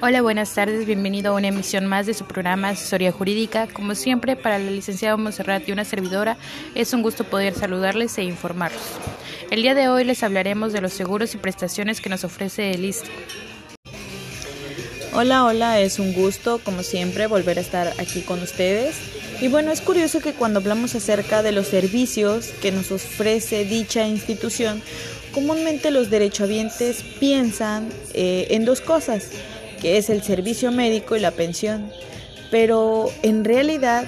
Hola, buenas tardes, bienvenido a una emisión más de su programa Asesoría Jurídica. Como siempre, para la licenciada Monserrat y una servidora, es un gusto poder saludarles e informarlos. El día de hoy les hablaremos de los seguros y prestaciones que nos ofrece el ISTE. Hola, hola, es un gusto, como siempre, volver a estar aquí con ustedes. Y bueno, es curioso que cuando hablamos acerca de los servicios que nos ofrece dicha institución, comúnmente los derechohabientes piensan eh, en dos cosas que es el servicio médico y la pensión. Pero en realidad,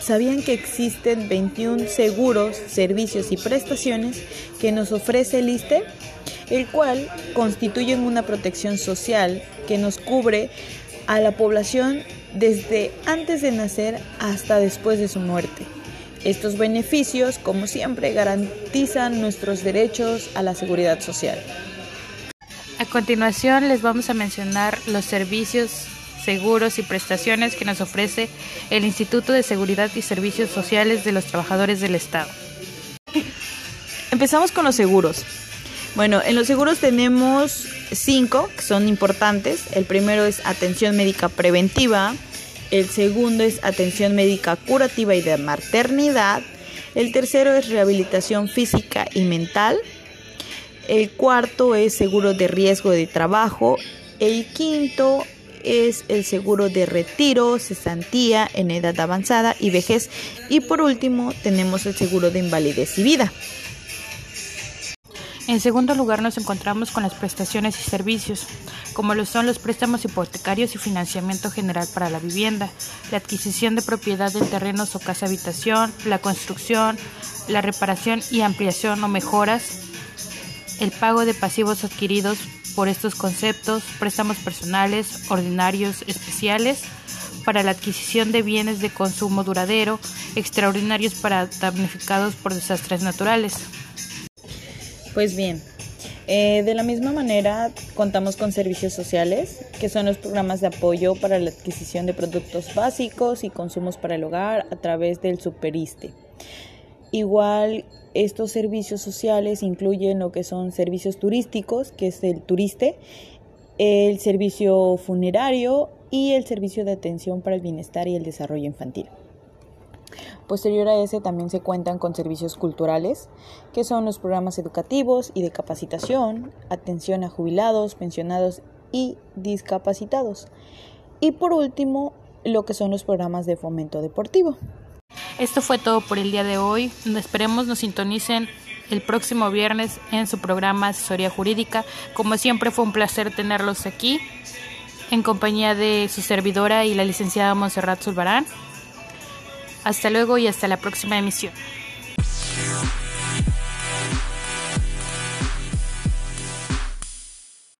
¿sabían que existen 21 seguros, servicios y prestaciones que nos ofrece el ISTE? El cual constituyen una protección social que nos cubre a la población desde antes de nacer hasta después de su muerte. Estos beneficios, como siempre, garantizan nuestros derechos a la seguridad social. A continuación les vamos a mencionar los servicios, seguros y prestaciones que nos ofrece el Instituto de Seguridad y Servicios Sociales de los Trabajadores del Estado. Empezamos con los seguros. Bueno, en los seguros tenemos cinco que son importantes. El primero es atención médica preventiva, el segundo es atención médica curativa y de maternidad, el tercero es rehabilitación física y mental, el cuarto es seguro de riesgo de trabajo. El quinto es el seguro de retiro, cesantía en edad avanzada y vejez. Y por último tenemos el seguro de invalidez y vida. En segundo lugar nos encontramos con las prestaciones y servicios, como lo son los préstamos hipotecarios y financiamiento general para la vivienda, la adquisición de propiedad de terrenos o casa habitación, la construcción, la reparación y ampliación o mejoras el pago de pasivos adquiridos por estos conceptos, préstamos personales, ordinarios, especiales, para la adquisición de bienes de consumo duradero, extraordinarios para damnificados por desastres naturales. Pues bien, eh, de la misma manera contamos con servicios sociales, que son los programas de apoyo para la adquisición de productos básicos y consumos para el hogar a través del Superiste. Igual estos servicios sociales incluyen lo que son servicios turísticos, que es el turiste, el servicio funerario y el servicio de atención para el bienestar y el desarrollo infantil. Posterior a ese también se cuentan con servicios culturales, que son los programas educativos y de capacitación, atención a jubilados, pensionados y discapacitados. Y por último, lo que son los programas de fomento deportivo. Esto fue todo por el día de hoy. Esperemos nos sintonicen el próximo viernes en su programa Asesoría Jurídica. Como siempre fue un placer tenerlos aquí en compañía de su servidora y la licenciada Monserrat Zulbarán. Hasta luego y hasta la próxima emisión.